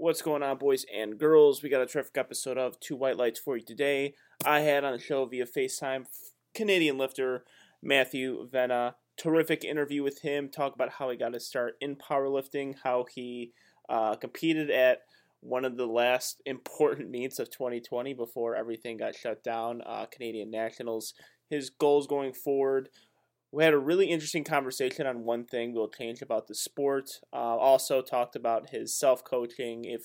What's going on, boys and girls? We got a terrific episode of Two White Lights for you today. I had on the show via FaceTime Canadian lifter Matthew Venna. Terrific interview with him. Talk about how he got his start in powerlifting, how he uh, competed at one of the last important meets of 2020 before everything got shut down, uh, Canadian Nationals. His goals going forward, we had a really interesting conversation on one thing we'll change about the sport. Uh, also talked about his self coaching, if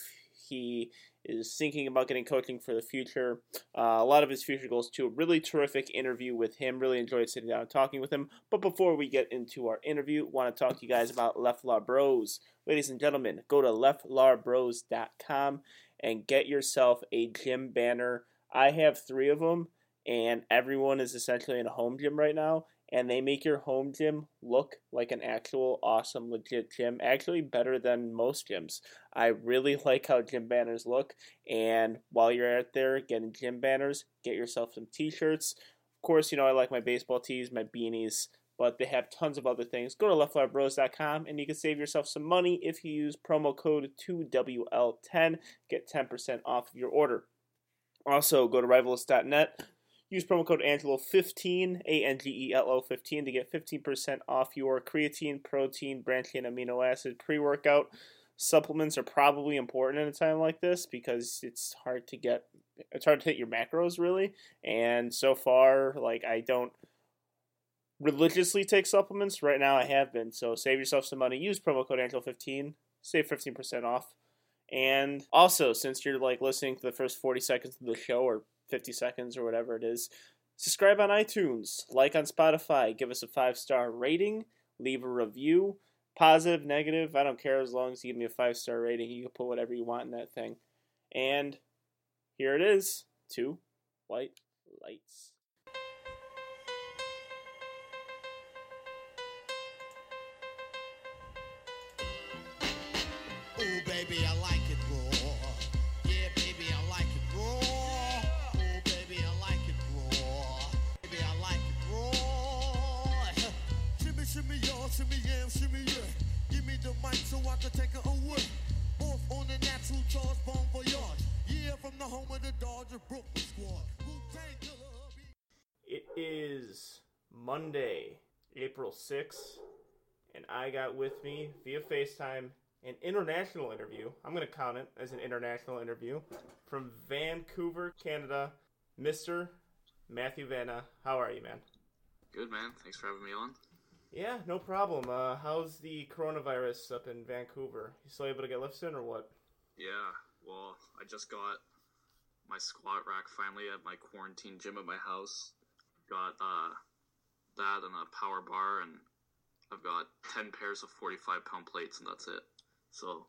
he is thinking about getting coaching for the future. Uh, a lot of his future goals too. A really terrific interview with him. Really enjoyed sitting down and talking with him. But before we get into our interview, want to talk to you guys about Left Leflar Bros. Ladies and gentlemen, go to leflarbros.com and get yourself a gym banner. I have three of them, and everyone is essentially in a home gym right now and they make your home gym look like an actual awesome legit gym actually better than most gyms i really like how gym banners look and while you're out there getting gym banners get yourself some t-shirts of course you know i like my baseball tees my beanies but they have tons of other things. Go to leftlarbros.com and you can save yourself some money if you use promo code 2WL10. Get 10% off of your order. Also, go to rivalist.net Use promo code Angelo15, A N G E L O 15, to get 15% off your creatine, protein, branched chain amino acid pre workout. Supplements are probably important in a time like this because it's hard to get, it's hard to hit your macros really. And so far, like, I don't religiously take supplements. Right now, I have been. So save yourself some money. Use promo code Angelo15, save 15% off. And also, since you're like listening to the first 40 seconds of the show or 50 seconds or whatever it is. Subscribe on iTunes, like on Spotify, give us a five star rating, leave a review. Positive, negative, I don't care as long as you give me a five star rating. You can put whatever you want in that thing. And here it is two white lights. Ooh, baby, I like shimmy, yeah, shimmy, yeah. Give me the mic so I can take it away. Off on the natural charge, bon voyage. Yeah, from the home of the Dodger Brooklyn squad. It is Monday, April 6th, and I got with me via FaceTime an international interview. I'm going to count it as an international interview from Vancouver, Canada, Mr. Matthew Vanna. How are you, man? Good man. Thanks for having me on. Yeah, no problem. Uh, how's the coronavirus up in Vancouver? You still able to get lifts in or what? Yeah. Well, I just got my squat rack finally at my quarantine gym at my house. Got uh, that and a power bar, and I've got ten pairs of forty-five pound plates, and that's it. So,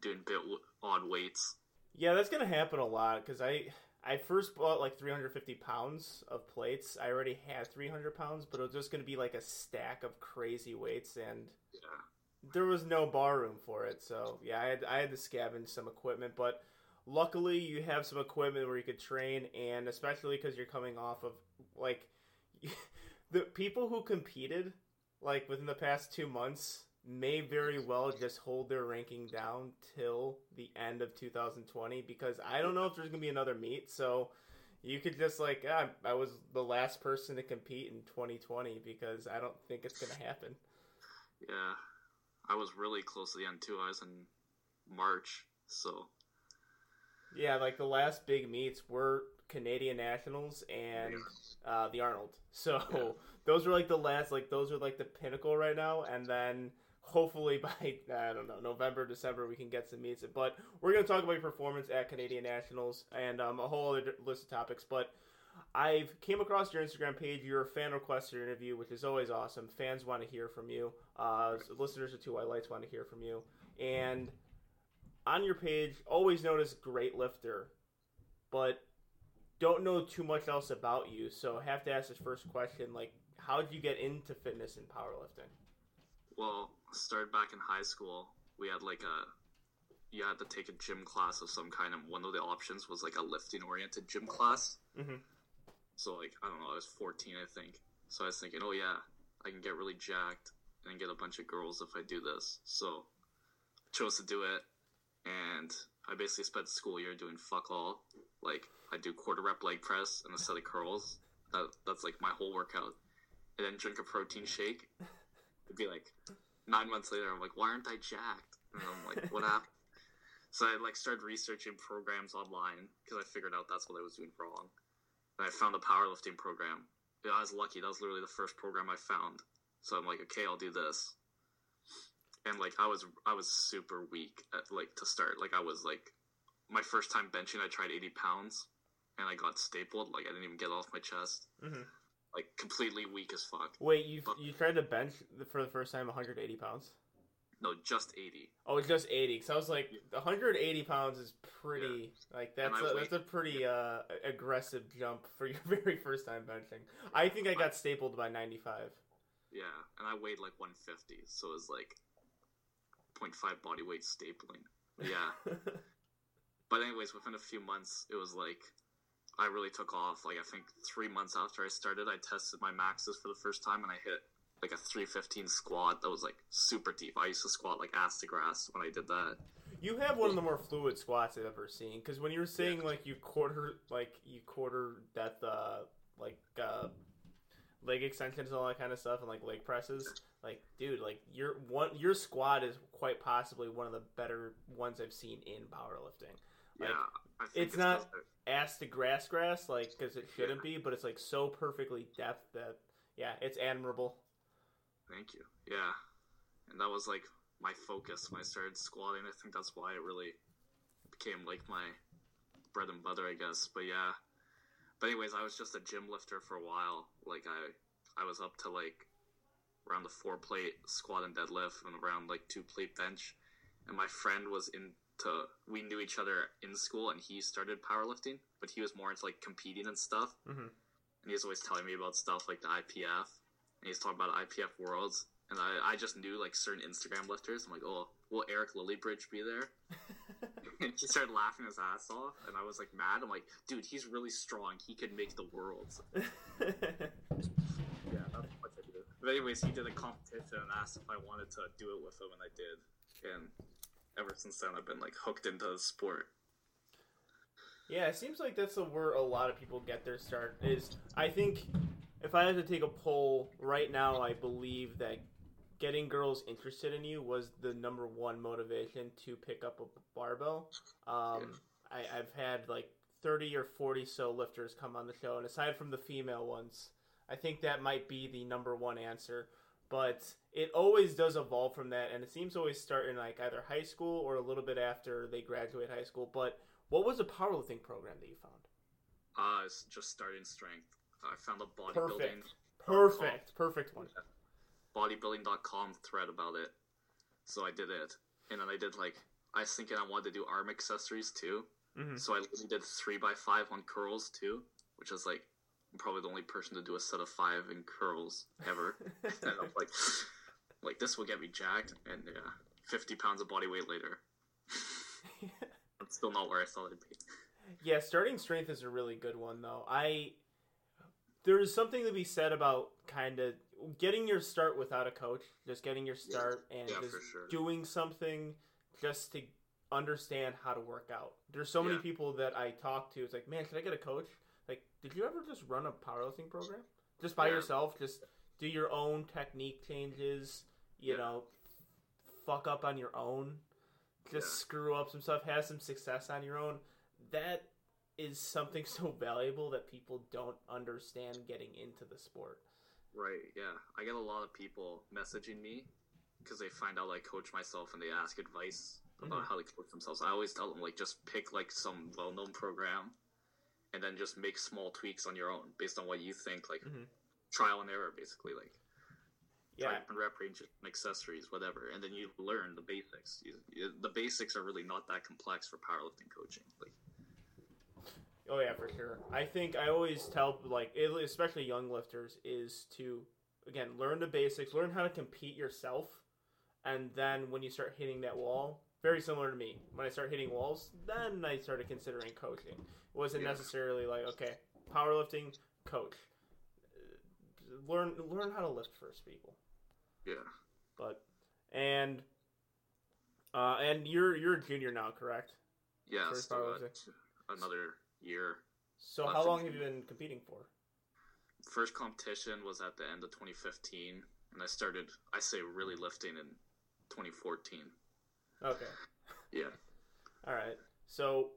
doing bit odd weights. Yeah, that's gonna happen a lot because I I first bought like 350 pounds of plates. I already had 300 pounds, but it was just gonna be like a stack of crazy weights, and Yeah. there was no bar room for it. So yeah, I had I had to scavenge some equipment, but luckily you have some equipment where you could train, and especially because you're coming off of like the people who competed like within the past two months may very well just hold their ranking down till the end of 2020 because I don't know if there's gonna be another meet. So you could just like ah, I was the last person to compete in 2020 because I don't think it's gonna happen. Yeah. I was really close to the end too. I was in March, so Yeah, like the last big meets were Canadian Nationals and uh, the Arnold. So Yeah. those were like the last, like those are like the pinnacle right now. And then hopefully by I don't know November, December we can get some meets. But we're gonna talk about your performance at Canadian Nationals and um, a whole other list of topics. But I've came across your Instagram page, your fan requested interview, which is always awesome. Fans want to hear from you. Uh, listeners of Two White Lights want to hear from you. And on your page, always notice great lifter, but don't know too much else about you. So I have to ask this first question: like, how did you get into fitness and powerlifting? well, started back in high school. We had like a you had to take a gym class of some kind, and one of the options was like a lifting oriented gym class. Mhm. So like I don't know, I was 14, I think. So I was thinking, oh yeah, I can get really jacked and get a bunch of girls if I do this. So I chose to do it, and I basically spent school year doing fuck all. Like I do quarter rep leg press and a set of curls. That that's like my whole workout, and then drink a protein shake. It'd be like nine months later. I'm like, why aren't I jacked? And I'm like, what happened? So I like started researching programs online because I figured out that's what I was doing wrong. And I found a powerlifting program. Yeah, I was lucky. That was literally the first program I found. So I'm like, okay, I'll do this. And like I was I was super weak at like to start. Like I was like my first time benching I tried 80 pounds and I got stapled. Like I didn't even get off my chest. Mhm. Like completely weak as fuck. Wait, you you tried to bench for the first time 180 pounds? No, just 80. Oh, just 80. Because I was like, 180 pounds is pretty. Like that's a, weighed- that's a pretty uh, aggressive jump for your very first time benching. I think I got stapled by 95. Yeah, and I weighed like 150, so it was like 0.5 body weight stapling. Yeah. But anyways, within a few months, it was like I really took off. Like I think three months after I started, I tested my maxes for the first time, and I hit like a 315 squat that was like super deep. I used to squat like ass to grass when I did that. You have one of the more fluid squats I've ever seen. Because when you were saying like you quarter like you quarter that uh like uh leg extensions and all that kind of stuff and like leg presses, like dude, like your one your squat is quite possibly one of the better ones I've seen in powerlifting. Like, yeah, it's not- ass to grass grass like because it shouldn't be, but it's like so perfectly depth that yeah, it's admirable. Thank you. Yeah, and that was like my focus when I started squatting. I think that's why it really became like my bread and butter, I guess. But yeah. But anyways, I was just a gym lifter for a while. Like I, I was up to like around the four plate squat and deadlift, and around like two plate bench. And my friend was into. We knew each other in school, and he started powerlifting, but he was more into like competing and stuff. Mhm. And he was always telling me about stuff like the IPF, and he's talking about IPF Worlds, and I, I just knew like certain Instagram lifters. I'm like, oh, will Eric Lilliebridge be there? and he started laughing his ass off, and I was like mad. I'm like, dude, he's really strong. He could make the worlds. Yeah, that's what I do. But anyways, he did a competition and asked if I wanted to do it with him, and I did. And ever since then, I've been like hooked into the sport. Yeah, it seems like that's the where a lot of people get their start. Is I think if I had to take a poll right now, I believe that getting girls interested in you was the number one motivation to pick up a barbell. Um, I, I've had like thirty or forty so lifters come on the show, and aside from the female ones, I think that might be the number one answer. But it always does evolve from that, and it seems to always start in like either high school or a little bit after they graduate high school. But what was the powerlifting program that you found? Uh, it's just starting strength. I found a bodybuilding Perfect. Perfect. Perfect one. bodybuilding.com thread about it. So I did it. And then I did like I was thinking I wanted to do arm accessories too. Mhm. So I literally did three by five on curls too, which is like I'm probably the only person to do a set of five in curls ever. and I'm like like this will get me jacked and yeah, fifty pounds of body weight later. I'm still not where I thought I'd be. Yeah, starting strength is a really good one though. I there is something to be said about kind of getting your start without a coach, just getting your start and Yeah, just sure. doing something just to understand how to work out. There's so many people that I talk to. It's like, man, should I get a coach? Like, did you ever just run a powerlifting program just by Yeah. yourself? Just do your own technique changes. You Yeah. know, fuck up on your own. Just Yeah. screw up some stuff. Have some success on your own. That is something so valuable that people don't understand getting into the sport. Right, yeah. I get a lot of people messaging me because they find out I coach myself and they ask advice about Mhm. how to coach themselves. I always tell them, like, just pick, like, some well known program and then just make small tweaks on your own based on what you think, like, Mhm. trial and error, basically. Like, Yeah, type and rep ranges and accessories, whatever. And then you learn the basics. You, you, the basics are really not that complex for powerlifting coaching. Like, Oh yeah, for sure. I think I always tell like especially young lifters is to again learn the basics, learn how to compete yourself, and then when you start hitting that wall, very similar to me. When I start hitting walls, then I started considering coaching. It wasn't necessarily like okay, powerlifting, coach. Uh, Learn learn how to lift first, people. yeah. But and Uh, and you're you're a junior now, correct? Yeah, First still another year. So Uh, how long have you been competing for? First competition was at the end of 2015, and I started, I say, really lifting in 2014. Okay. Yeah. All right. So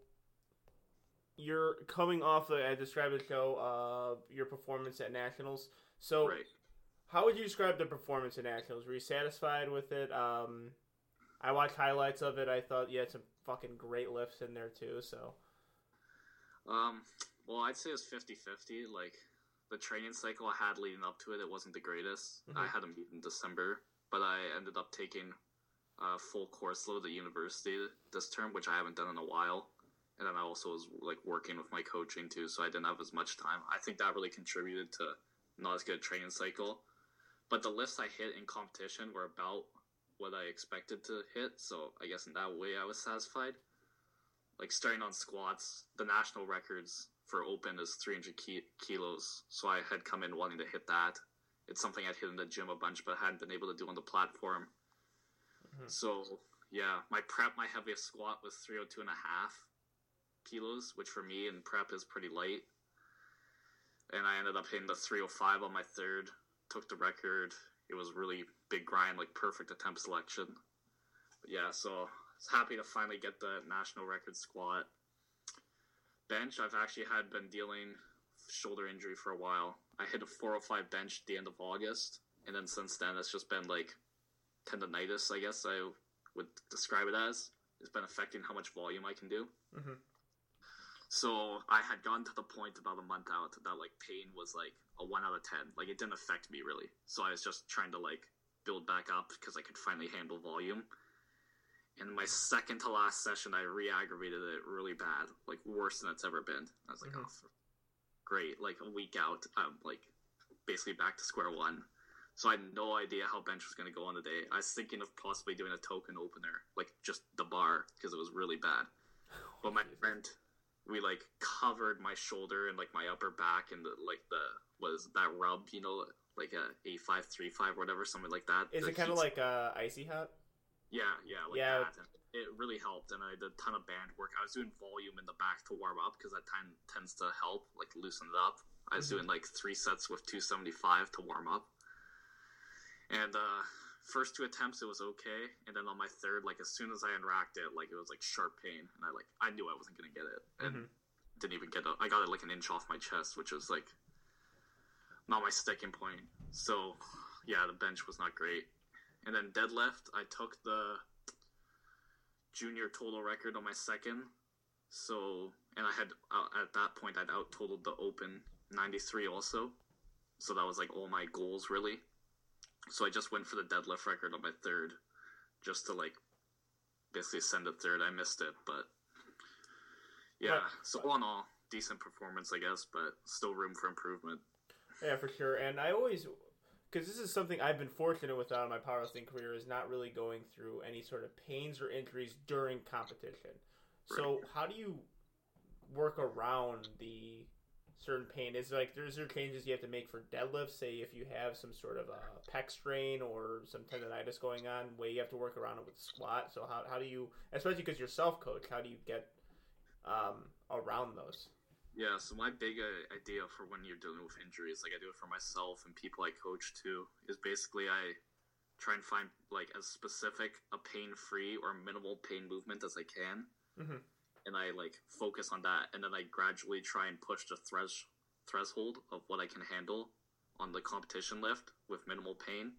you're coming off. The, I described the show. Uh, your performance at nationals. So Right. how would you describe the performance at nationals? Were you satisfied with it? Um, I watched highlights of it. I thought you had some fucking great lifts in there too. So Um, well, I'd say it's 50 50. Like, the training cycle I had leading up to it, it wasn't the greatest. I Mhm. had a meet in December, but I ended up taking a full course load at university this term, which I haven't done in a while. And then I also was like working with my coaching too, so I didn't have as much time. I think that really contributed to not as good a training cycle. But the lifts I hit in competition were about what I expected to hit, so I guess in that way I was satisfied like starting on squats, the national records for open is 300 ki- kilos. So I had come in wanting to hit that. It's something I'd hit in the gym a bunch, but hadn't been able to do on the platform. Mhm. So yeah, my prep, my heaviest squat was 302 and a half kilos, which for me in prep is pretty light. And I ended up hitting the 305 on my third, took the record. It was really big grind, like perfect attempt selection. But yeah, so I was happy to finally get the national record squat. Bench, I've actually had been dealing shoulder injury for a while. I hit a 405 bench at the end of August, and then since then it's just been like tendonitis, I guess I would describe it as. It's been affecting how much volume I can do. Mhm. So I had gotten to the point about a month out that like pain was like a one out of ten. Like it didn't affect me really. So I was just trying to like build back up because I could finally handle volume. And my second to last session, I re-aggravated it really bad, like worse than it's ever been. I was like, Mhm. oh, great! Like a week out, I'm like basically back to square one. So I had no idea how bench was going to go on today. I was thinking of possibly doing a token opener, like just the bar, because it was really bad. But my friend, we like covered my shoulder and like my upper back and the like the was that rub, you know, like a A five three five whatever, something like that. is The it kind of like a icy hot? yeah, yeah, like Yeah. that. And it really helped, and I did a ton of band work. I was doing volume in the back to warm up because that time tends to help, like loosen it up. I was Mhm. doing like three sets with 275 to warm up, and uh, first two attempts it was okay, and then on my third, like as soon as I unracked it, like it was like sharp pain, and I like I knew I wasn't gonna get it, and Mhm. didn't even get it. I got it like an inch off my chest, which was like not my sticking point. So yeah, the bench was not great. And then deadlift, I took the junior total record on my second. So, and I had uh, at that point I'd out totaled the open 93 also. So that was like all my goals really. So I just went for the deadlift record on my third, just to like basically send a third. I missed it, but yeah. Right. So all in all, decent performance, I guess, but still room for improvement. Yeah, for sure. And I always, because this is something I've been fortunate with out of my powerlifting career, is not really going through any sort of pains or injuries during competition. So how do you work around the certain pain? Is like there's there changes you have to make for deadlifts? Say if you have some sort of a pec strain or some tendonitis going on, way you have to work around it with squat. So how how do you, especially because you're self coach, how do you get um, around those? Yeah, so my big uh, idea for when you're dealing with injuries, like I do it for myself and people I coach too, is basically I try and find like as specific a pain-free or minimal pain movement as I can, Mhm. And I like focus on that, and then I gradually try and push the thresh threshold of what I can handle on the competition lift with minimal pain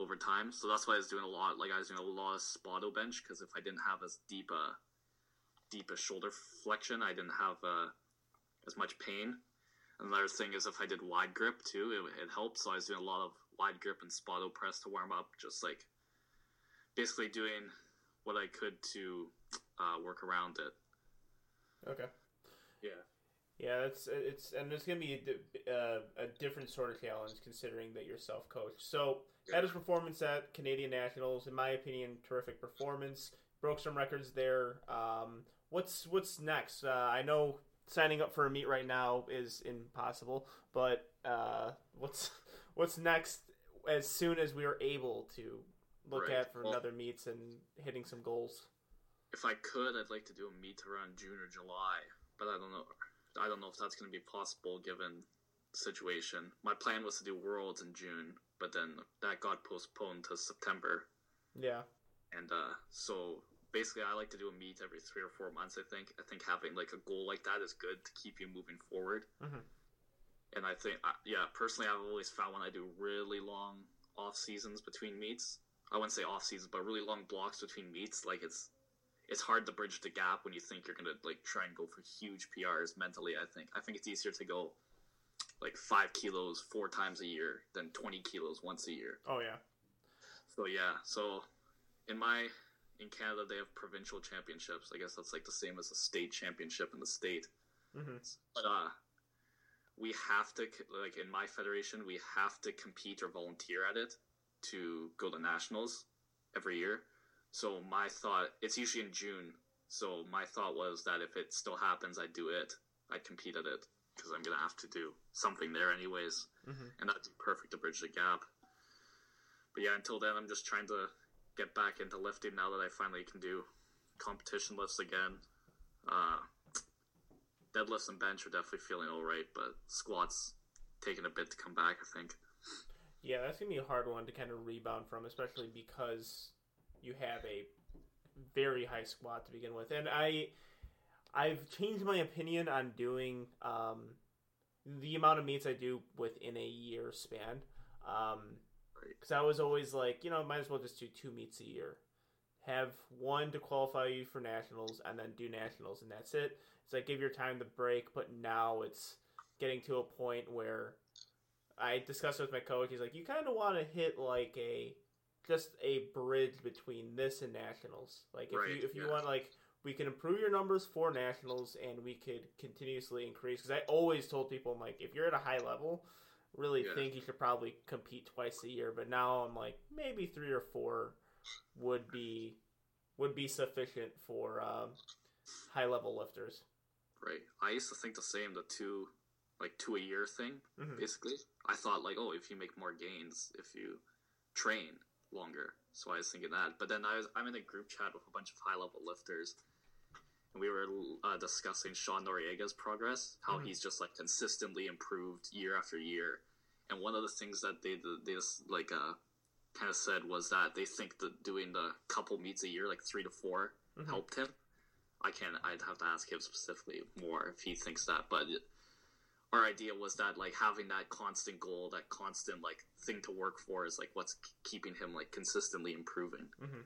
over time. So that's why I was doing a lot. Like I was doing a lot of spoto bench because if I didn't have as deep a deep a shoulder flexion, I didn't have uh, as much pain. Another thing is if I did wide grip too, it, it helped. So I was doing a lot of wide grip and spoto press to warm up, just like basically doing what I could to uh, work around it. Okay. Yeah. Yeah, it's it's and it's gonna be a, uh, a different sort of challenge considering that you're self coached. So at his performance at Canadian Nationals, in my opinion, terrific performance. Broke some records there. Um, what's what's next? Uh, I know signing up for a meet right now is impossible, but uh, what's what's next? As soon as we are able to look Right. at for Well- another meets and hitting some goals? If I could, I'd like to do a meet around June or July, but I don't know. I don't know if that's going to be possible given the situation. My plan was to do Worlds in June, but then that got postponed to September, Yeah. and uh, so basically, I like to do a meet every three or four months. I think. I think having like a goal like that is good to keep you moving forward. Mhm. And I think, uh, yeah, personally, I've always found when I do really long off seasons between meets, I wouldn't say off seasons, but really long blocks between meets, like it's it's hard to bridge the gap when you think you're gonna like try and go for huge PRs mentally. I think I think it's easier to go like five kilos four times a year than twenty kilos once a year. Oh yeah. So yeah, so in my in Canada they have provincial championships. I guess that's like the same as a state championship in the state. hmm But uh, we have to like in my federation we have to compete or volunteer at it to go to nationals every year. So my thought it's usually in June. So my thought was that if it still happens, I'd do it. I'd compete at it because I'm gonna have to do something there anyways, Mhm. and that'd be perfect to bridge the gap. But yeah, until then, I'm just trying to get back into lifting now that I finally can do competition lifts again. Uh, deadlifts and bench are definitely feeling all right, but squats taking a bit to come back. I think. Yeah, that's gonna be a hard one to kind of rebound from, especially because you have a very high squat to begin with, and I, I've changed my opinion on doing um, the amount of meets I do within a year span. Um, because I was always like, you know, might as well just do two meets a year, have one to qualify you for nationals, and then do nationals, and that's it. It's like give your time the break, but now it's getting to a point where I discussed it with my coach. He's like, you kind of want to hit like a just a bridge between this and nationals. Like if Right, you if you yeah. want like we can improve your numbers for nationals and we could continuously increase. Because I always told people I'm like, if you're at a high level, really Yeah. think you should probably compete twice a year. But now I'm like, maybe three or four would be would be sufficient for um, high level lifters. Right. I used to think the same, the two, like two a year thing. Mhm. Basically, I thought like, oh, if you make more gains, if you train longer. So I was thinking that. But then I was, I'm in a group chat with a bunch of high level lifters, and we were uh, discussing Sean Noriega's progress, how Mhm. he's just like consistently improved year after year. And one of the things that they they just like uh kind of said was that they think that doing the couple meets a year, like three to 4 Mhm. helped him. I can't. I'd have to ask him specifically more if he thinks that. But it, our idea was that like having that constant goal, that constant like thing to work for, is like what's keeping him like consistently improving. Mm-hmm.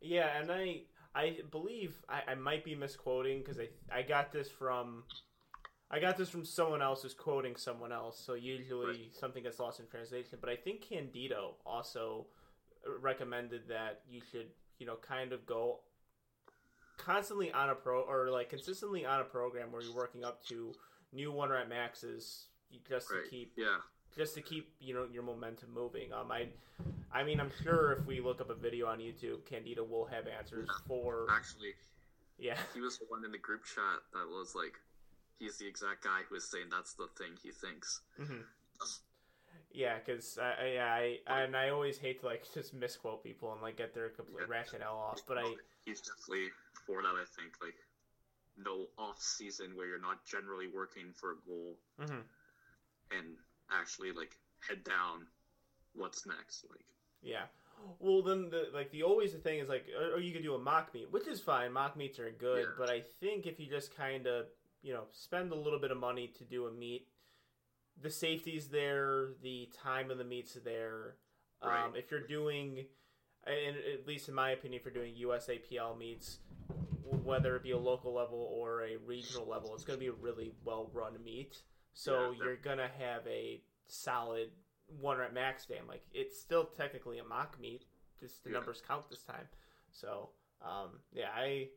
Yeah, and I I believe I, I might be misquoting because I I got this from I got this from someone else who's quoting someone else. So usually something gets lost in translation. But I think Candito also recommended that you should you know kind of go constantly on a pro or like consistently on a program where you're working up to new one rep maxes just Right. to keep Yeah. just to keep you know your momentum moving. Um, I, I mean, I'm sure if we look up a video on YouTube, Candito will have answers for Actually, yeah, he was the one in the group chat that was like, he's the exact guy who was saying that's the thing he thinks. hmm yeah, because I, I, yeah, I and I always hate to like just misquote people and like get their complete Yeah. rationale off, but I he's definitely for that. I think like no off season where you're not generally working for a goal mhm. and actually like head down. What's next? Like Yeah. Well, then the like the always the thing is like, or, or you could do a mock meet, which is fine. Mock meets are good, Yeah. but I think if you just kind of you know spend a little bit of money to do a meet, the safety's there, the time of the meet's there. Um, if you're doing, and at least in my opinion, for doing USAPL meets, whether it be a local level or a regional level, it's going to be a really well run meet. So Yeah, you're gonna have a solid one rep max stand. Like it's still technically a mock meet, just the Yeah. numbers count this time. So um, yeah, I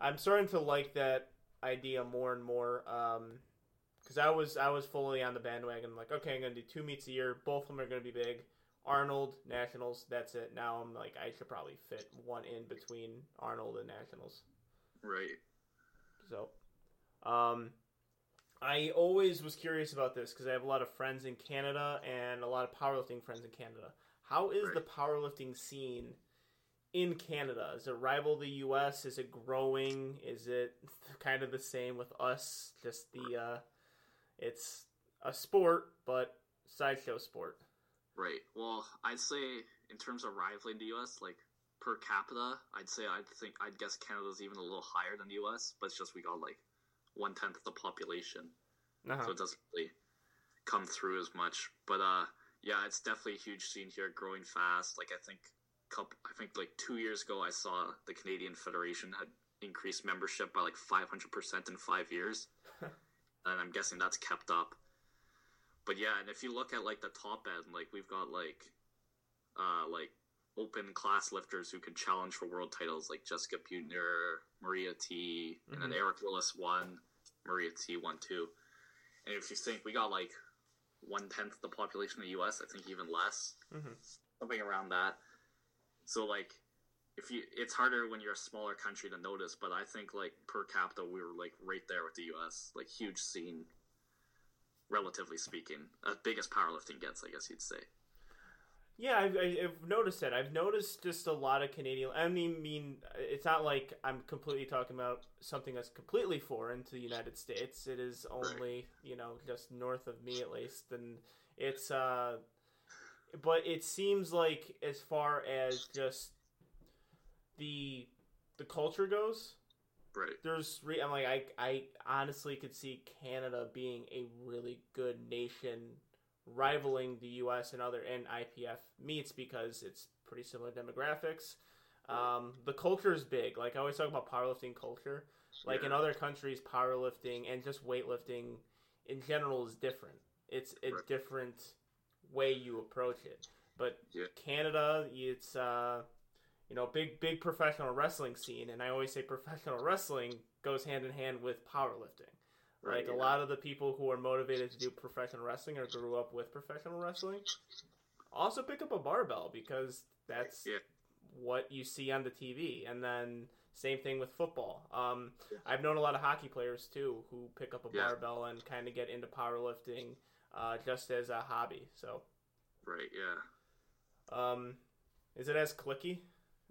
I'm starting to like that idea more and more. Um, because I was I was fully on the bandwagon. Like, okay, I'm gonna do two meets a year. Both of them are gonna be big. Arnold Nationals. That's it. Now I'm like, I should probably fit one in between Arnold and Nationals. right. So, um, I always was curious about this because I have a lot of friends in Canada and a lot of powerlifting friends in Canada. How is Right. the powerlifting scene in Canada? Is it rival the U.S.? Is it growing? Is it kind of the same with us? Just the uh, it's a sport, but sideshow sport. Right. Well, I'd say in terms of rivaling the U.S., like per capita, I'd say I'd think I'd guess Canada's even a little higher than the U.S., but it's just we got like one tenth of the population, Uh-huh. so it doesn't really come through as much. But uh, yeah, it's definitely a huge scene here, growing fast. Like I think couple, I think like two years ago, I saw the Canadian Federation had increased membership by like five hundred percent in five years, and I'm guessing that's kept up. But yeah, and if you look at like the top end, like we've got like, uh, like open class lifters who could challenge for world titles, like Jessica Buettner, Maria Htee, and then Mhm. Eric Willis won, Maria Htee won too. And if you think we got like one tenth the population of the U.S., I think even less, Mhm. something around that. So like, if you, it's harder when you're a smaller country to notice, but I think like per capita we were like right there with the U.S. Like huge scene, relatively speaking, as big as powerlifting gets, I guess you'd say. Yeah, I've, I've noticed it. I've noticed just a lot of Canadian. I mean, mean, it's not like I'm completely talking about something that's completely foreign to the United States. It is only you know just north of me at least, and it's. uh But it seems like as far as just the the culture goes, Right. there's re- I'm like I I honestly could see Canada being a really good nation rivaling the US and other and IPF meets because it's pretty similar demographics. Um, the culture is big. Like I always talk about powerlifting culture. Like in other countries, powerlifting and just weightlifting in general is different. It's a Right. different way you approach it. But Yeah. Canada, it's uh, you know, big big professional wrestling scene, and I always say professional wrestling goes hand in hand with powerlifting. Right, Like a lot of the people who are motivated to do professional wrestling or grew up with professional wrestling also pick up a barbell because that's Yeah. what you see on the TV. And then same thing with football. Um, Yeah. I've known a lot of hockey players too who pick up a Yeah. barbell and kind of get into powerlifting uh, just as a hobby. So, Right. Yeah. um, is it as clicky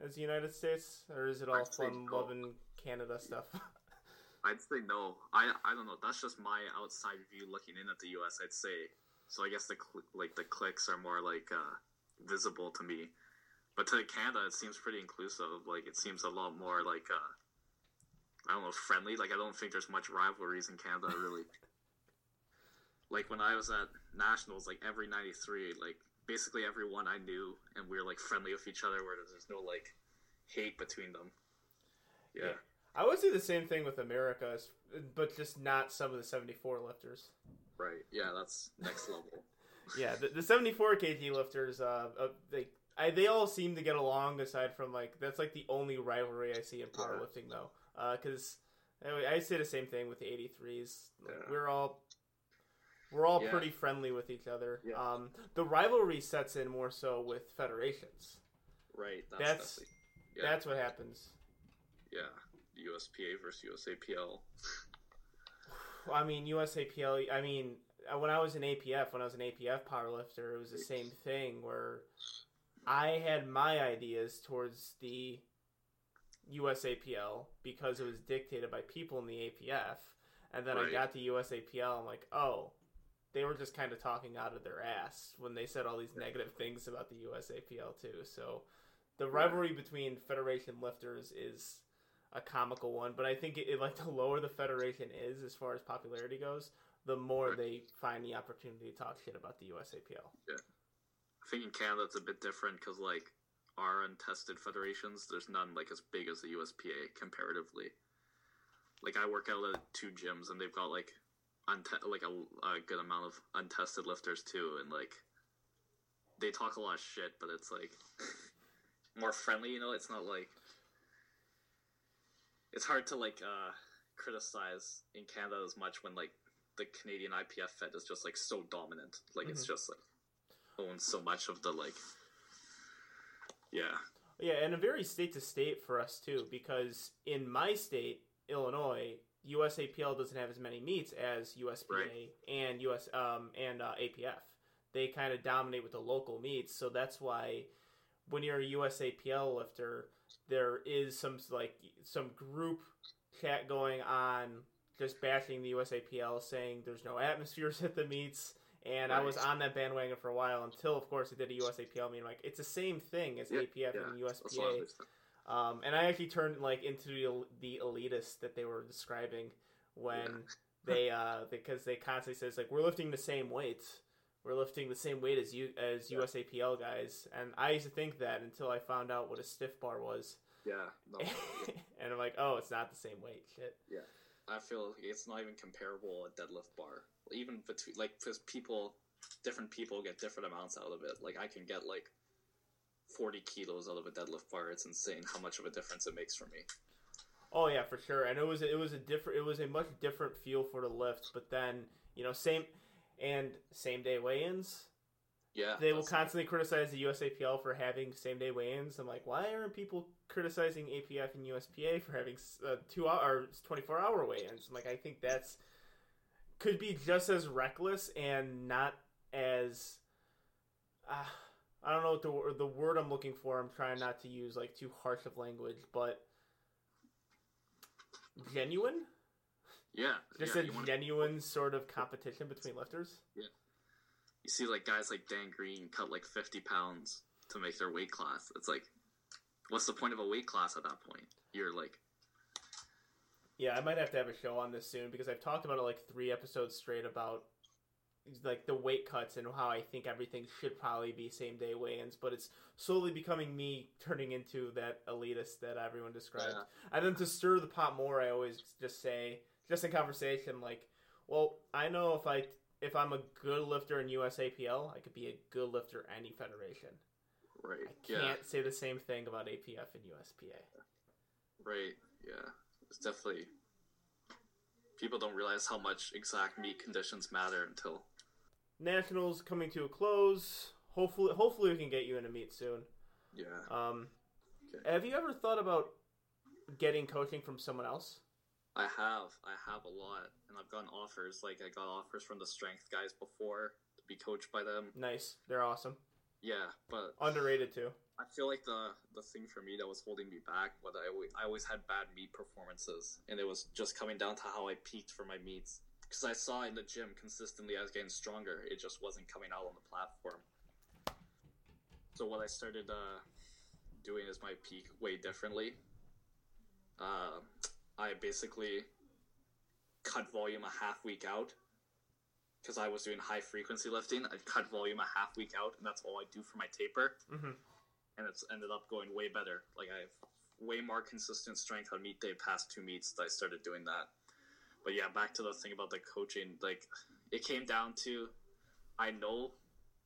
as the United States, or is it all I'd fun no. loving Canada stuff? I'd say no. I I don't know. That's just my outside view looking in at the U.S. I'd say. So I guess the like the clicks are more like uh, visible to me, but to Canada it seems pretty inclusive. Like it seems a lot more like uh, I don't know friendly. Like I don't think there's much rivalries in Canada really. like when I was at nationals, like every '93, like basically everyone I knew, and we were like friendly with each other. Where there's no like hate between them. Yeah. I would say the same thing with America, but just not some of the 74 lifters. Right. Yeah. That's next level. Yeah, the, the 74 kg lifters, uh, uh, they I, they all seem to get along. Aside from like that's like the only rivalry I see in Yeah. powerlifting though, because I, I say the same thing with the 83s. Like, Yeah. We're all we're all Yeah. pretty friendly with each other. Yeah. Um, the rivalry sets in more so with federations. Right. That's That's- yeah. That's what happens. yeah. USPA versus USAPL. I mean, USAPL. I mean, uh, when I was in APF, when I was an APF powerlifter, it was the same thing where I had my ideas towards the USAPL because it was dictated by people in the APF, and then I got to USAPL. I'm like, oh, they were just kind of talking out of their ass when they said all these negative things about the USAPL too. So the rivalry between federation lifters is a comical one, but I think it, it like the lower the federation is as far as popularity goes, the more they find the opportunity to talk shit about the USAPL. Yeah, I think in Canada it's a bit different because like our untested federations, there's none like as big as the USPA comparatively. Like I work out at two gyms and they've got like unte- like a, a good amount of untested lifters too, and like they talk a lot of shit, but it's like more friendly. You know, it's not like it's hard to like uh criticize in Canada as much when like the Canadian IPF Fed is just like so dominant. Like it's just like owns so much of the like yeah Yeah, and a very state to state for us too, because in my state, Illinois, USAPL doesn't have as many meets as USPA Right. and US um, and uh, APF. they kind of dominate with the local meets. So that's why when you're a USAPL lifter, there is some like some group chat going on just bashing the USAPL, saying there's no atmospheres at the meets. And I was on that bandwagon for a while until, of course, it did a USAPL meet. I'm like, it's the same thing as Yeah, APF yeah, and I USPA. Um, and I actually turned like into the, the elitist that they were describing when Yeah. they uh because they constantly says like we're lifting the same weights, we're lifting the same weight as you as Yeah. USAPL guys, and I used to think that until I found out what a stiff bar was, Yeah, no, and I'm like, oh, it's not the same weight. Shit. Yeah, I feel like it's not even comparable a deadlift bar. Even between like because people, different people get different amounts out of it. Like I can get like forty kilos out of a deadlift bar. It's insane how much of a difference it makes for me. Oh yeah, for sure. And it was it was a different it was a much different feel for the lift. But then you know same and same day weigh-ins. Yeah, they will constantly criticize the USAPL for having same day weigh-ins. I'm like, why aren't people criticizing APF and USPA for having uh, two hour or 24 hour weigh-ins? I'm like, I think that's could be just as reckless and not as uh, I don't know what the the word I'm looking for. I'm trying not to use like too harsh of language, but genuine. Yeah, Just yeah, a genuine sort of competition between lifters. Yeah, you see like guys like Dan Green cut like fifty pounds to make their weight class. It's like, what's the point of a weight class at that point? You're like, Yeah, I might have to have a show on this soon because I've talked about it like three episodes straight about like the weight cuts and how I think everything should probably be same day weigh-ins, but it's slowly becoming me turning into that elitist that everyone described. Yeah. And then to stir the pot more, I always just say, just in conversation, like, well, I know if I if I'm a good lifter in USAPL, I could be a good lifter any federation. right, I can't say the same thing about APF and USPA. right, yeah. It's definitely people don't realize how much exact meat conditions matter until Nationals coming to a close. Hopefully, hopefully we can get you in a meet soon. yeah. Um, Okay. have you ever thought about getting coaching from someone else? I have, I have a lot, and I've gotten offers. Like I got offers from the strength guys before to be coached by them. Nice, they're awesome. Yeah, but Underrated too. I feel like the the thing for me that was holding me back was I I always had bad meet performances, and it was just coming down to how I peaked for my meets. Because I saw in the gym consistently I was getting stronger, it just wasn't coming out on the platform. So what I started uh, doing is my peak way differently. Uh, I basically cut volume a half week out because I was doing high frequency lifting. I cut volume a half week out, and that's all I do for my taper hmm and it's ended up going way better. Like I have way more consistent strength on meet day past two meets that I started doing that. But yeah, back to the thing about the coaching, like it came down to I know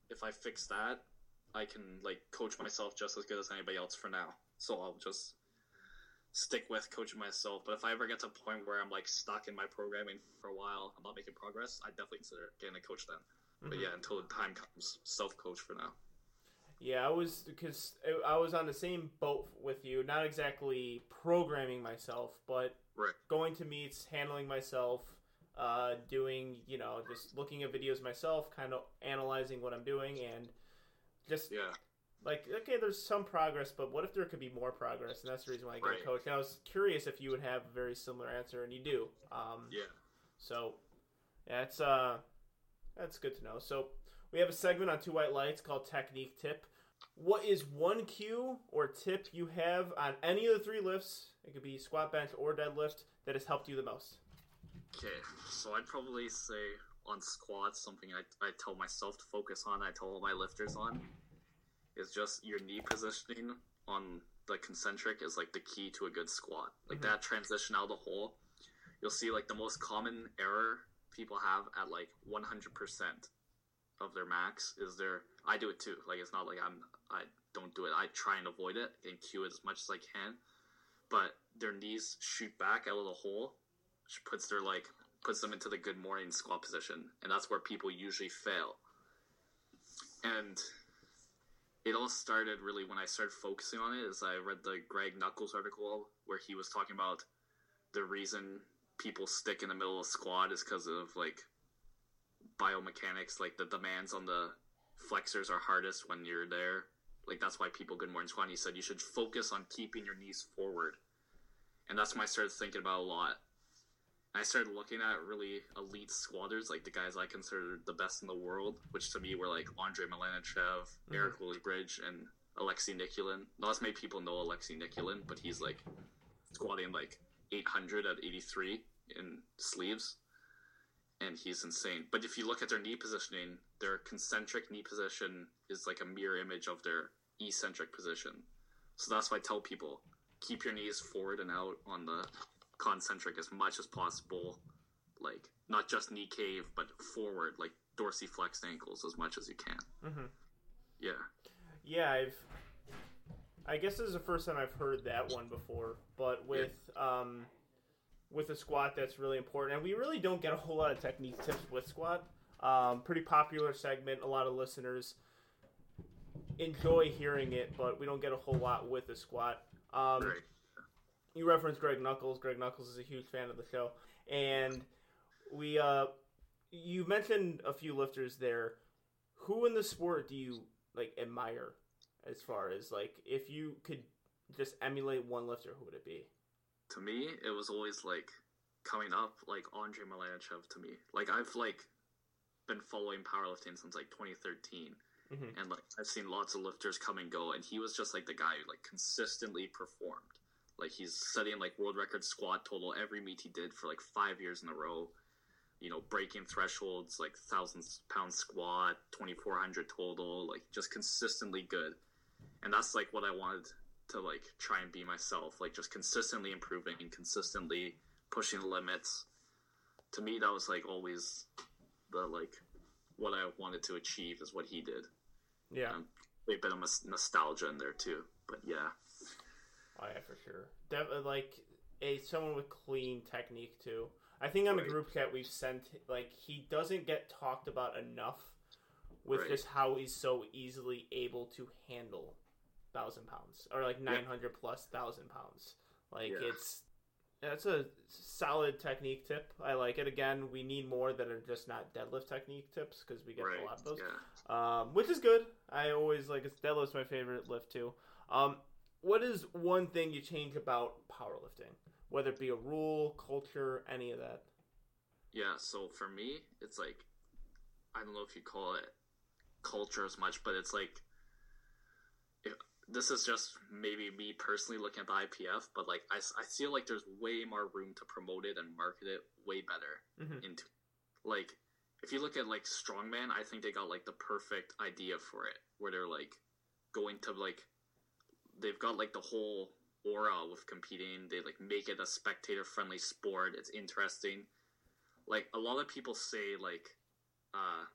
if I fix that, I can like coach myself just as good as anybody else for now. So I'll just stick with coaching myself. But if I ever get to a point where I'm like stuck in my programming for a while, I'm not making progress, I definitely consider getting a coach then. But Mhm. yeah, until the time comes, self coach for now. Yeah, I was because I was on the same boat with you. Not exactly programming myself, but Right. going to meets, handling myself, uh, doing you know just looking at videos myself, kind of analyzing what I'm doing, and just Yeah. like okay, there's some progress, but what if there could be more progress? And that's the reason why I get Right. a coach. And I was curious if you would have a very similar answer, and you do. Um, Yeah. so it's uh that's good to know. So we have a segment on Two White Lights called Technique Tip. What is one cue or tip you have on any of the three lifts? It could be squat, bench, or deadlift that has helped you the most. Okay, so I'd probably say on squats, something I, I tell myself to focus on, I tell all my lifters on, is just your knee positioning on the concentric is like the key to a good squat. Like Mhm. that transition out of the hole, you'll see like the most common error people have at like 100% of their max is their, I do it too. Like it's not like I'm, I don't do it. I try and avoid it and cue it as much as I can. But their knees shoot back out of the hole which puts their like puts them into the good morning squat position, and that's where people usually fail. And it all started really when I started focusing on it. Is I read the Greg Nuckols article where he was talking about the reason people stick in the middle of squat is because of like biomechanics, like the demands on the flexors are hardest when you're there. Like that's why people good morning squat. And he said you should focus on keeping your knees forward, and that's when I started thinking about a lot. I started looking at really elite squatters, like the guys I consider the best in the world, which to me were like Andrey Malanichev, mm-hmm. Eric Lilliebridge, and Alexei Nikulin. Not as many people know Alexei Nikulin, but he's like squatting like 800 at 83 in sleeves, and he's insane. But if you look at their knee positioning, their concentric knee position is like a mirror image of their eccentric position. So that's why I tell people keep your knees forward and out on the concentric as much as possible. Like not just knee cave, but forward, like dorsiflexed ankles as much as you can. Mhm. Yeah. Yeah, I've. I guess this is the first time I've heard that one before, but with um, with a squat, that's really important, and we really don't get a whole lot of technique tips with squat. Um, pretty popular segment. A lot of listeners enjoy hearing it, but we don't get a whole lot with the squat. Um, Right. you referenced Greg Nuckols. Greg Nuckols is a huge fan of the show, and we uh, you mentioned a few lifters there. Who in the sport do you like admire as far as like if you could just emulate one lifter, who would it be? To me, it was always like coming up like Andrey Malanichev to me. Like I've like been following powerlifting since like 2013, Mhm. and like I've seen lots of lifters come and go, and he was just like the guy who like consistently performed. Like he's setting like world record squat total every meet he did for like five years in a row. You know, breaking thresholds like thousand pound squat, 2400 total, like just consistently good. And that's like what I wanted to like try and be myself, like just consistently improving and consistently pushing the limits. To me, that was like always the like what I wanted to achieve is what he did. Yeah, Um, a bit of nos- nostalgia in there too, but yeah, oh yeah, for sure. Def- like a someone with clean technique too. I think on the group chat we've sent like he doesn't get talked about enough with Right. just how he's so easily able to handle thousand pounds or like nine hundred plus thousand pounds. Like Yeah. it's that's a solid technique tip. I like it. Again, we need more that are just not deadlift technique tips because we get right, a lot of those yeah. um, which is good. I always like it's deadlift's my favorite lift too. Um, what is one thing you change about powerlifting, whether it be a rule, culture, any of that? Yeah, so for me, it's like I don't know if you call it culture as much, but it's like this is just maybe me personally looking at the IPF, but like I, I feel like there's way more room to promote it and market it way better Mhm. into like if you look at like strongman, I think they got like the perfect idea for it, where they're like going to like they've got like the whole aura with competing. They like make it a spectator friendly sport. It's interesting. Like a lot of people say like uh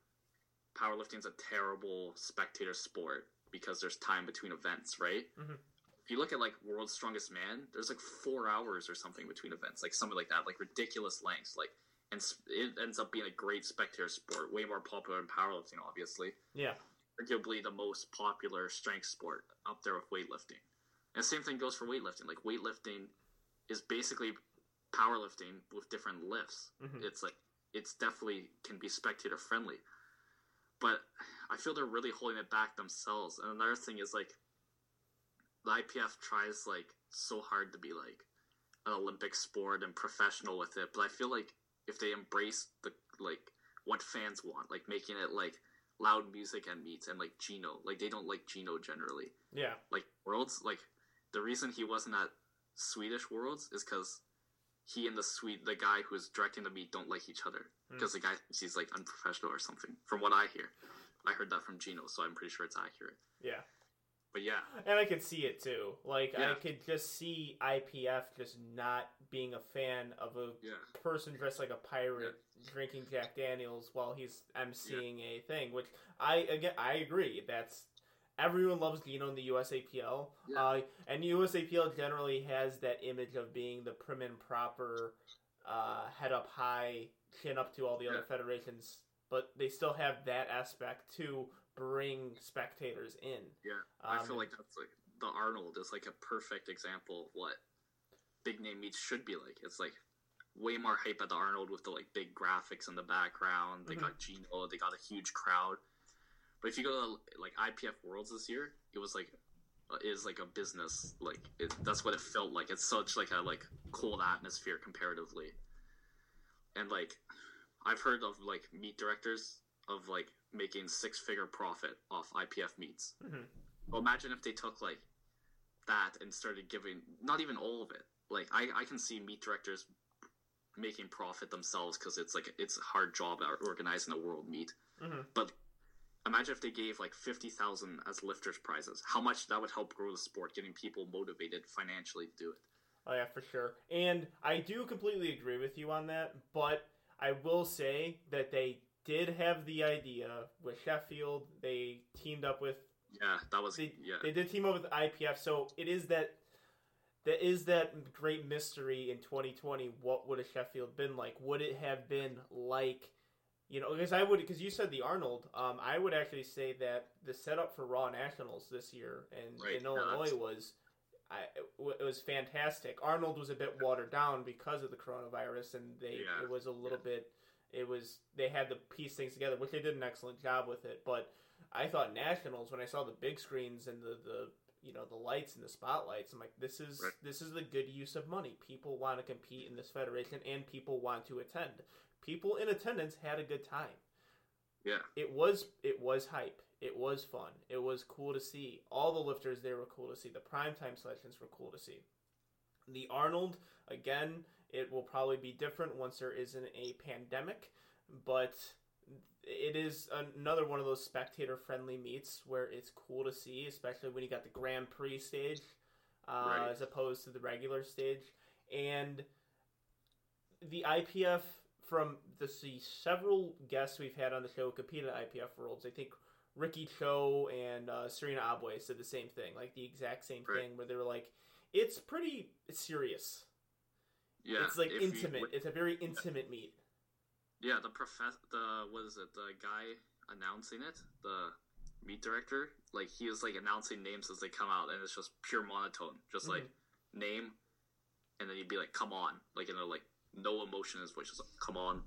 powerlifting's a terrible spectator sport because there's time between events, right? Mhm. If you look at like World's Strongest Man, there's like four hours or something between events, like something like that, like ridiculous lengths, like and it ends up being a great spectator sport, way more popular than powerlifting, obviously Yeah, arguably the most popular strength sport up there with weightlifting. And the same thing goes for weightlifting. Like weightlifting is basically powerlifting with different lifts. Mhm. It's like it's definitely can be spectator friendly. But I feel they're really holding it back themselves. And another thing is like the IPF tries like so hard to be like an Olympic sport and professional with it, but I feel like if they embrace the like what fans want, like making it like loud music and meets and like Gino, like they don't like Gino generally. yeah, Like Worlds, like the reason he wasn't at Swedish Worlds is because he and the Swede, the guy who's directing the meet, don't like each other Hmm. because the guy he's like unprofessional or something. From what I hear, I heard that from Gino, so I'm pretty sure it's accurate. yeah. But yeah, And I could see it too. Like I could just see IPF just not being a fan of a yeah, person dressed like a pirate drinking Jack Daniels while he's emceeing a thing, which I again I agree. That's everyone loves Gino in the USAPL, Yeah. uh, and USAPL generally has that image of being the prim and proper, uh, head up high, chin up to all the other federations, but they still have that aspect to bring spectators in. yeah. I Um, feel like that's like the Arnold is like a perfect example of what big name meets should be like. It's like way more hype at the Arnold with the like big graphics in the background. They Mhm. got Gino, they got a huge crowd. But But if you go to like IPF Worlds this year, it was like uh, is like a business like it, that's what it felt like. It's such like a like cold atmosphere comparatively, and like I've heard of like meet directors of like making six figure profit off IPF meets. Mhm. Well, imagine if they took like that and started giving not even all of it. Like I, I can see meet directors making profit themselves because it's like it's a hard job organizing a world meet. Mhm. But imagine if they gave like fifty thousand as lifters prizes. How much that would help grow the sport, getting people motivated financially to do it. Oh yeah, for sure. And I do completely agree with you on that, but I will say that they did have the idea with Sheffield. They teamed up with Yeah, that was they, yeah. they did team up with IPF, so it is that that is that great mystery in 2020. What would a Sheffield been like? Would it have been like, you know? Because I would, because you said the Arnold. Um, I would actually say that the setup for Raw Nationals this year and Right, in Illinois was. I, it was fantastic. Arnold was a bit watered down because of the coronavirus, and they Yeah, it was a little bit. It was they had to piece things together, which they did an excellent job with it. But I thought nationals when I saw the big screens and the, the you know the lights and the spotlights. I'm like, this is Right. this is the good use of money. People want to compete in this federation, and people want to attend. People in attendance had a good time. yeah, It was it was hype. It was fun. It was cool to see. All the lifters there were cool to see. The primetime selections were cool to see. The Arnold again. It will probably be different once there isn't a pandemic, but it is another one of those spectator friendly meets where it's cool to see, especially when you got the Grand Prix stage uh, Right. as opposed to the regular stage. And the IPF, from the, the several guests we've had on the show compete at IPF Worlds, I think Ricky Cho and uh, Serena Abwe said the same thing, like the exact same Right. thing, where they were like, it's pretty serious. yeah. it's like if you- intimate. it's a very intimate meet. Yeah, the professor, the what is it? The guy announcing it, the meet director, like he is like announcing names as they come out, and it's just pure monotone, just like Mm-hmm. name, and then he'd be like, "Come on," like you know, like no emotion in his voice, just like, "Come on,"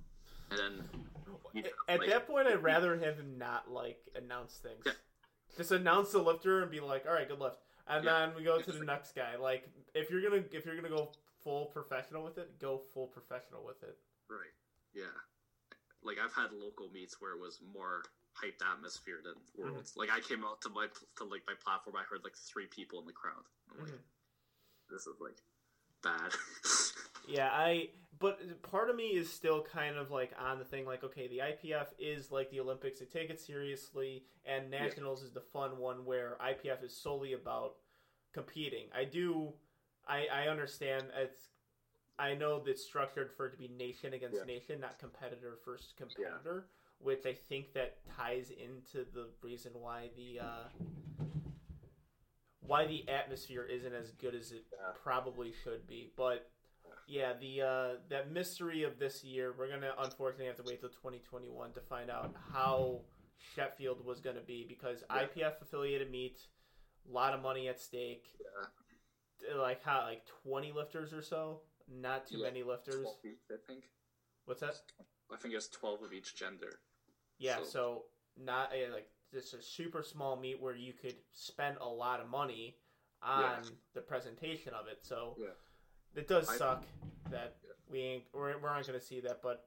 and then you know, At like, that point, I'd rather have him not like announce things. Yeah. Just announce the lifter and be like, "All right, good lift," and Yeah. then we go to the It's- next guy. Like, if you're gonna if you're gonna go full professional with it, go full professional with it. right, yeah, like I've had local meets where it was more hyped atmosphere than Mm-hmm. worlds. Like I came out to my to like my platform, I heard like three people in the crowd. I'm like, Mhm. this is like bad. Yeah, I. But part of me is still kind of like on the thing, like, okay, the IPF is like the Olympics; they take it seriously, and nationals is the fun one where IPF is solely about competing. I do, I I understand it's. I know that's structured for it to be nation against Yeah. nation, not competitor versus competitor, which I think that ties into the reason why the uh, why the atmosphere isn't as good as it Yeah. probably should be. But yeah, the uh, that mystery of this year, we're gonna unfortunately have to wait till 2021 to find out how Sheffield was gonna be because Yeah. IPF affiliated meet, a lot of money at stake. Yeah. Like how like 20 lifters or so, not too Yeah, many lifters. 12 each, I think. What's that? I think it's twelve of each gender. Yeah, so, So- not a, like just a super small meet where you could spend a lot of money on the presentation of it. So Yeah. It does I- suck that Yeah. we ain't we're, we aren't going to see that, but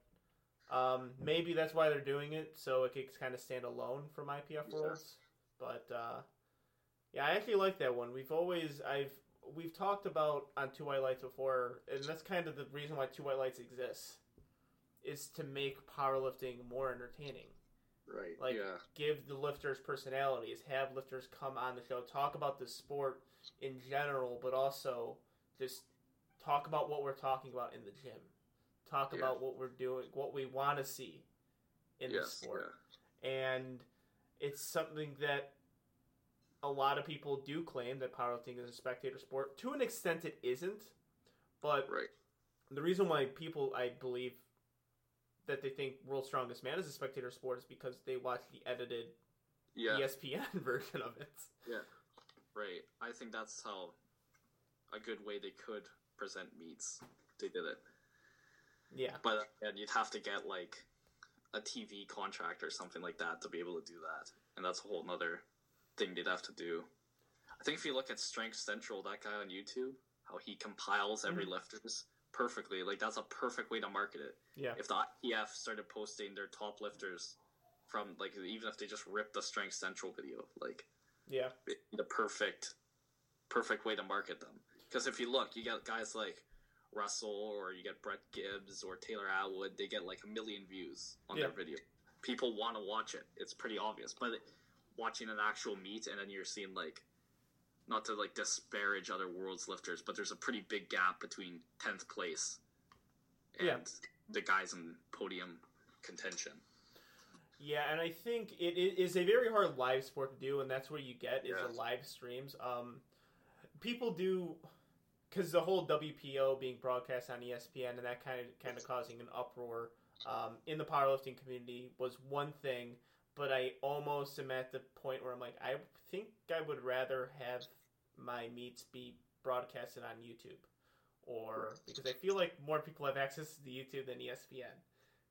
um, maybe that's why they're doing it so it could kind of stand alone from IPF Yeah. Worlds. But uh, yeah, I actually like that one. We've always I've we've talked about on Two White Lights before, and that's kind of the reason why Two White Lights exists, is to make powerlifting more entertaining Right. Like- yeah. give the lifters personalities, have lifters come on the show, talk about the sport in general, but also just talk about what we're talking about in the gym. Talk Yeah. about what we're doing, what we want to see in the Yes. sport. And it's something that a lot of people do claim that powerlifting is a spectator sport. To an extent, it isn't. But Right. the reason why people, I believe, that they think World's Strongest Man is a spectator sport is because they watch the edited Yeah. ESPN version of it. Yeah. Right. I think that's how a good way they could present meets. They did it, Yeah, but and you'd have to get like a TV contract or something like that to be able to do that. and that's a whole nother thing they'd have to do. I think if you look at Strength Central, that guy on YouTube, how he compiles every Mm-hmm. lifters perfectly, like that's a perfect way to market it. Yeah. If the IPF started posting their top lifters from like even if they just ripped the Strength Central video, like Yeah. the perfect perfect way to market them. Because if you look, you get guys like Russell or you get Brett Gibbs or Taylor Atwood, they get like a million views on Yeah. their video. People want to watch it. It's pretty obvious. But watching an actual meet and then you're seeing like not to like disparage other world's lifters, but there's a pretty big gap between tenth place and Yeah. the guys in podium contention. Yeah, and I think it, is a very hard live sport to do, and that's where you get is the live streams. Um, people do because the whole WPO being broadcast on ESPN and that kind of kind of causing an uproar um, in the powerlifting community was one thing, but I almost am at the point where I'm like, I think I would rather have my meets be broadcasted on YouTube, or because I feel like more people have access to the YouTube than ESPN.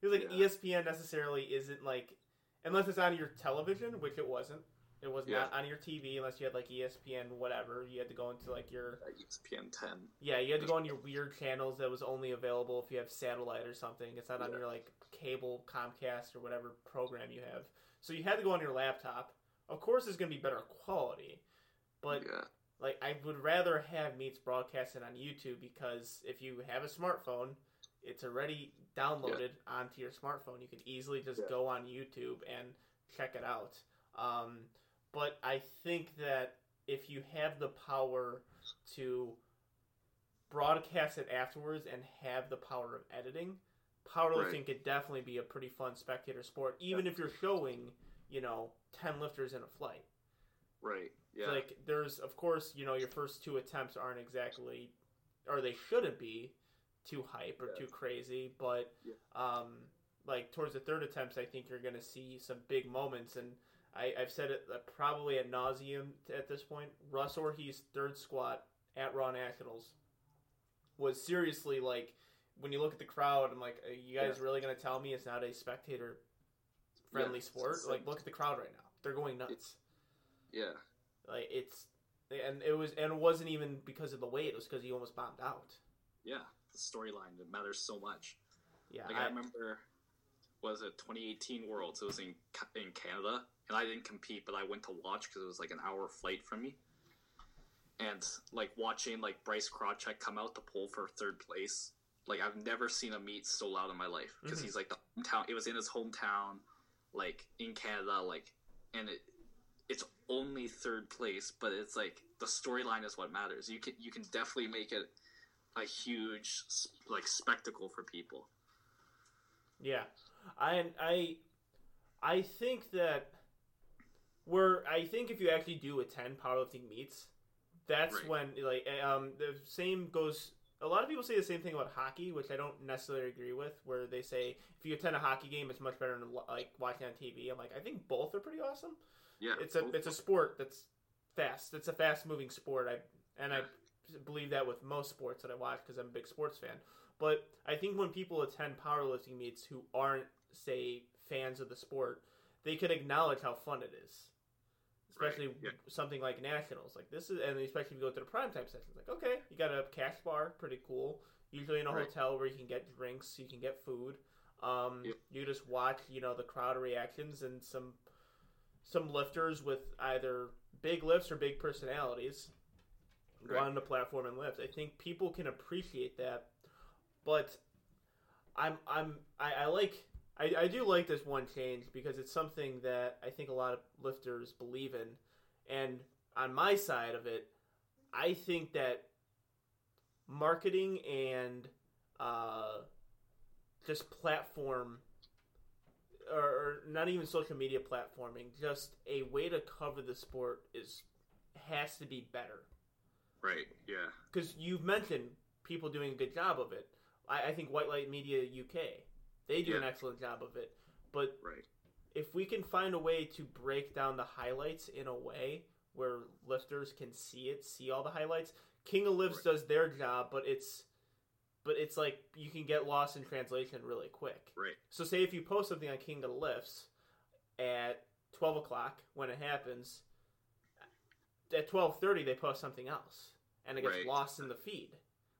Feel like Yeah. ESPN necessarily isn't like unless it's on your television, which it wasn't. It was not on your TV unless you had like ESPN whatever. You had to go into like your ESPN ten. yeah, you had to go on your weird channels that was only available if you have satellite or something. It's not on your like cable Comcast or whatever program you have. So you had to go on your laptop. Of course, it's going to be better quality, but yeah. like I would rather have meets broadcasted on YouTube because if you have a smartphone, it's already downloaded onto your smartphone. You can easily just Yeah. go on YouTube and check it out. Um, but I think that if you have the power to broadcast it afterwards and have the power of editing, powerlifting Right. could definitely be a pretty fun spectator sport, even if you're showing, you know, ten lifters in a flight. Right. Yeah. Like there's of course, you know, your first two attempts aren't exactly or they shouldn't be too hype or Yeah. too crazy, but Yeah. um like towards the third attempts I think you're gonna see some big moments and I, I've said it uh, probably at nauseum at this point. Russ Orhii's third squat at Raw Nationals was seriously like when you look at the crowd, I'm like, are you guys Yeah. really gonna tell me it's not a spectator friendly Yeah, sport? Like, like- look at the crowd right now; they're going nuts. yeah. Like it's, and it was, and it wasn't even because of the weight; it was because he almost bombed out. Yeah. The storyline it matters so much. Yeah, Like I, remember, was it 2018 Worlds? It was in in Canada, and I didn't compete, but I went to watch because it was like an hour flight from me. And like watching like Bryce Krawczyk come out to pull for third place, like I've never seen a meet so loud in my life because Mhm. he's like the hometown. It was in his hometown, like in Canada, like, and it it's only third place, but it's like the storyline is what matters. You can you can definitely make it a huge like spectacle for people. Yeah, I I I think that we're I think if you actually do attend powerlifting meets, that's Right. when like um the same goes. A lot of people say the same thing about hockey, which I don't necessarily agree with. Where they say if you attend a hockey game, it's much better than like watching on TV. I'm like, I think both are pretty awesome. Yeah, It's a it's a sport that's fast. It's a fast moving sport. I and I believe that with most sports that I watch because I'm a big sports fan. But I think when people attend powerlifting meets who aren't say fans of the sport, they could acknowledge how fun it is. Especially Right, yeah. something like nationals, like this is, and especially if you go to the prime time sessions, like okay, you got a cash bar, pretty cool. Usually in a Right. hotel where you can get drinks, you can get food. Um. You just watch, you know, the crowd reactions and some some lifters with either big lifts or big personalities go on the platform and lift. I think people can appreciate that, but I'm I'm I, I like I, I do like this one change because it's something that I think a lot of lifters believe in, and on my side of it, I think that marketing and uh, just platform or, not even social media platforming, just a way to cover the sport is has to be better right. Yeah, because you've mentioned people doing a good job of it. I, I think White Light Media UK they do an excellent job of it, but right. if we can find a way to break down the highlights in a way where lifters can see it, see all the highlights, King of Lifts Right. does their job, but it's but it's like you can get lost in translation really quick. Right. So say if you post something on King of Lifts at twelve o'clock when it happens. At twelve thirty, they post something else, and it gets Right. lost in the feed.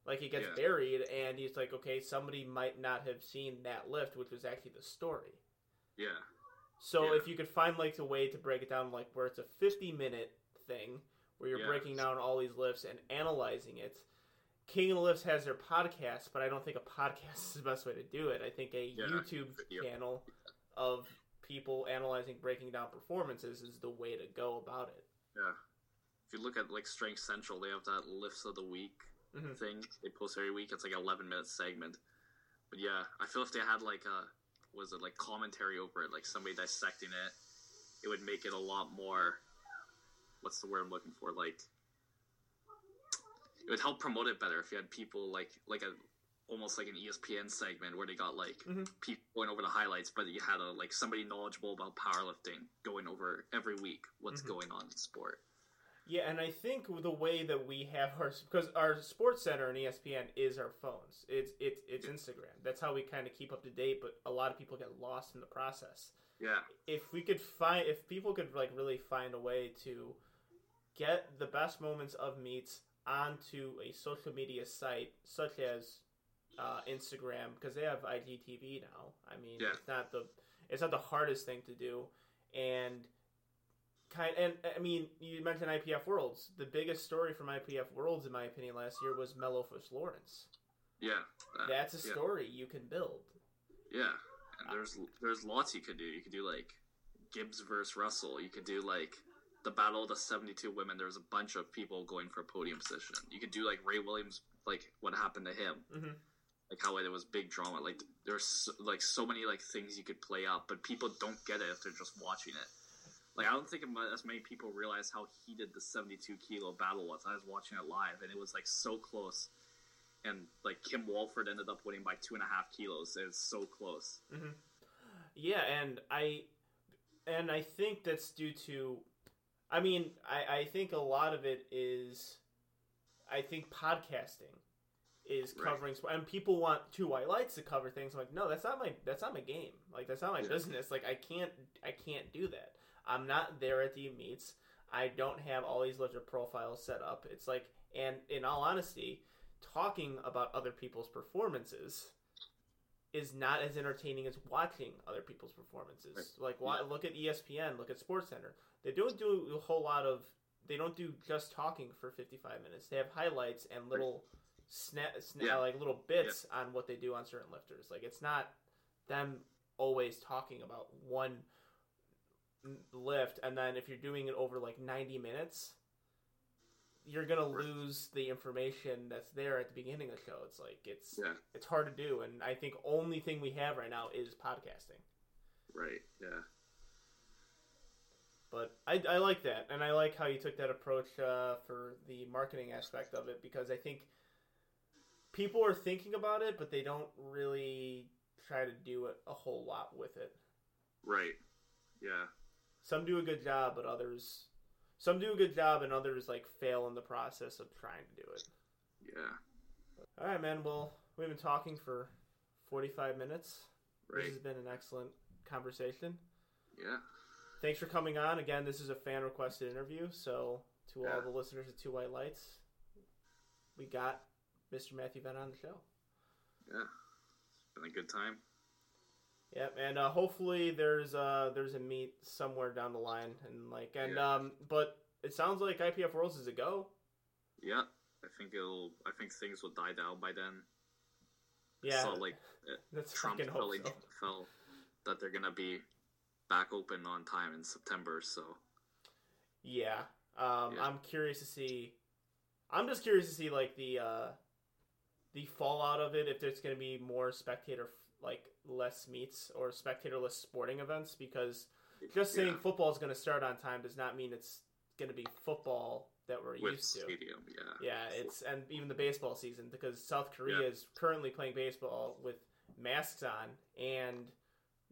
Like he gets Yeah. buried, and he's like, okay, somebody might not have seen that lift, which was actually the story. Yeah. So Yeah. if you could find like a way to break it down, like where it's a fifty minute thing, where you're Yeah. breaking down all these lifts and analyzing it. King of the Lifts has their podcast, but I don't think a podcast is the best way to do it. I think a YouTube channel of people analyzing, breaking down performances is the way to go about it. Yeah. If you look at like Strength Central, they have that lifts of the week Mhm. thing they post every week. It's like an eleven minute segment. But yeah, I feel if they had like a was it like commentary over it, like somebody dissecting it, it would make it a lot more. What's the word I'm looking for? Like it would help promote it better if you had people like like a almost like an ESPN segment where they got like Mhm. people going over the highlights, but you had a like somebody knowledgeable about powerlifting going over every week what's Mhm. going on in sport. Yeah, and I think the way that we have our because our Sports Center and ESPN is our phones. It's it's it's Instagram. That's how we kind of keep up to date. But a lot of people get lost in the process. Yeah, if we could find if people could like really find a way to get the best moments of meets onto a social media site such as uh, Instagram because they have IGTV now. I mean, Yeah. it's not the it's not the hardest thing to do, and kind and I mean you mentioned IPF Worlds. The biggest story from IPF Worlds, in my opinion, last year was Mellowfish Lawrence. yeah. that- That's a yeah. story you can build. Yeah, and there's there's lots you could do. You could do like Gibbs versus Russell. You could do like the battle of the 72 women. There's a bunch of people going for a podium position. You could do like Ray Williams, like what happened to him, Mhm. like how there was big drama. Like there's so, like so many like things you could play up, but people don't get it if they're just watching it. Like I don't think as many people realize how heated the 72 kilo battle was. I was watching it live, and it was like so close. And like Kim Walford ended up winning by two and a half kilos. It's so close. Mm-hmm. Yeah, and I and I think that's due to I mean, I, I think a lot of it is I think podcasting is covering sp and people want two white lights to cover things. I'm like, no, that's not my that's not my game. Like that's not my Yeah. business. Like I can't I can't do that. I'm not there at the meets. I don't have all these lifter profiles set up. It's like and in all honesty, talking about other people's performances is not as entertaining as watching other people's performances. Like, why, Yeah. look at ESPN, look at SportsCenter. They don't do a whole lot of. They don't do just talking for fifty-five minutes. They have highlights and little snap, sna- Yeah. like little bits on what they do on certain lifters. Like, it's not them always talking about one lift, and then if you're doing it over like ninety minutes. You're gonna lose the information that's there at the beginning of the show. It's like it's Yeah. it's hard to do and i think only thing we have right now is podcasting Right. Yeah. but i, I like that and i like how you took that approach uh, for the marketing aspect of it because i think people are thinking about it but they don't really try to do it a whole lot with it Right. Yeah. Some do a good job but others some do a good job and others like fail in the process of trying to do it Yeah. all right man well we've been talking for 45 minutes Right. this has been an excellent conversation Yeah. Thanks for coming on. Again, this is a fan requested interview, so to all the listeners of Two White Lights, we got Mr. Matthew Venn on the show. Yeah. It's been a good time. Yep, and uh, hopefully there's uh there's a meet somewhere down the line, and like and Yeah. um, but it sounds like IPF Worlds is a go. Yeah. I think it'll. I think things will die down by then. Yeah, So like that's Trump telling so. NFL that they're gonna be back open on time in September. So Yeah, um, Yeah. I'm curious to see. I'm just curious to see like the uh, the fallout of it if there's going to be more spectator like less meets or spectatorless sporting events because just saying Yeah. football is going to start on time does not mean it's going to be football that we're with used to. stadium, yeah. Yeah, it's and even the baseball season because South Korea Yeah. is currently playing baseball with masks on and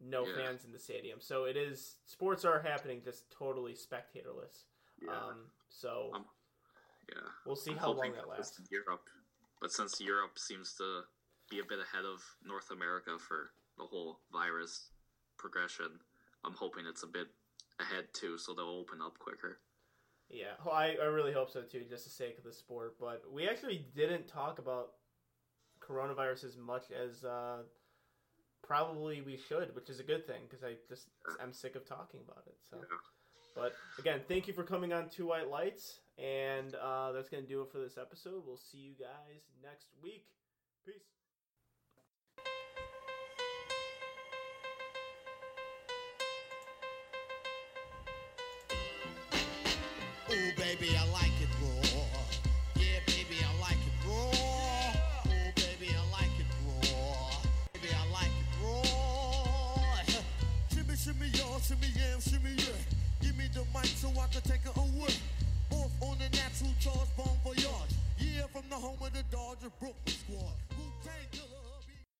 no Yeah. fans in the stadium. So it is sports are happening just totally spectatorless. Yeah. Um, so Um, yeah. we'll see I'm how long that lasts. in Europe, but since Europe seems to be a bit ahead of North America for the whole virus progression, I'm hoping it's a bit ahead too, so they'll open up quicker. Yeah, well, I, I really hope so too, just the sake of the sport. But we actually didn't talk about coronavirus as much as uh, probably we should, which is a good thing because I just I'm sick of talking about it. So, Yeah. but again, thank you for coming on Two White Lights, and uh, that's gonna do it for this episode. We'll see you guys next week. Peace. Baby, I like it raw. Yeah, baby, I like it raw. Oh, baby, I like it raw. Baby, I like it raw. shimmy, shimmy, y'all, shimmy, yeah, shimmy, yeah. Give me the mic so I can take it away. Off on the natural charge, for yards. Yeah, from the home of the Dodger Brooklyn squad. Wu-Tang Killer.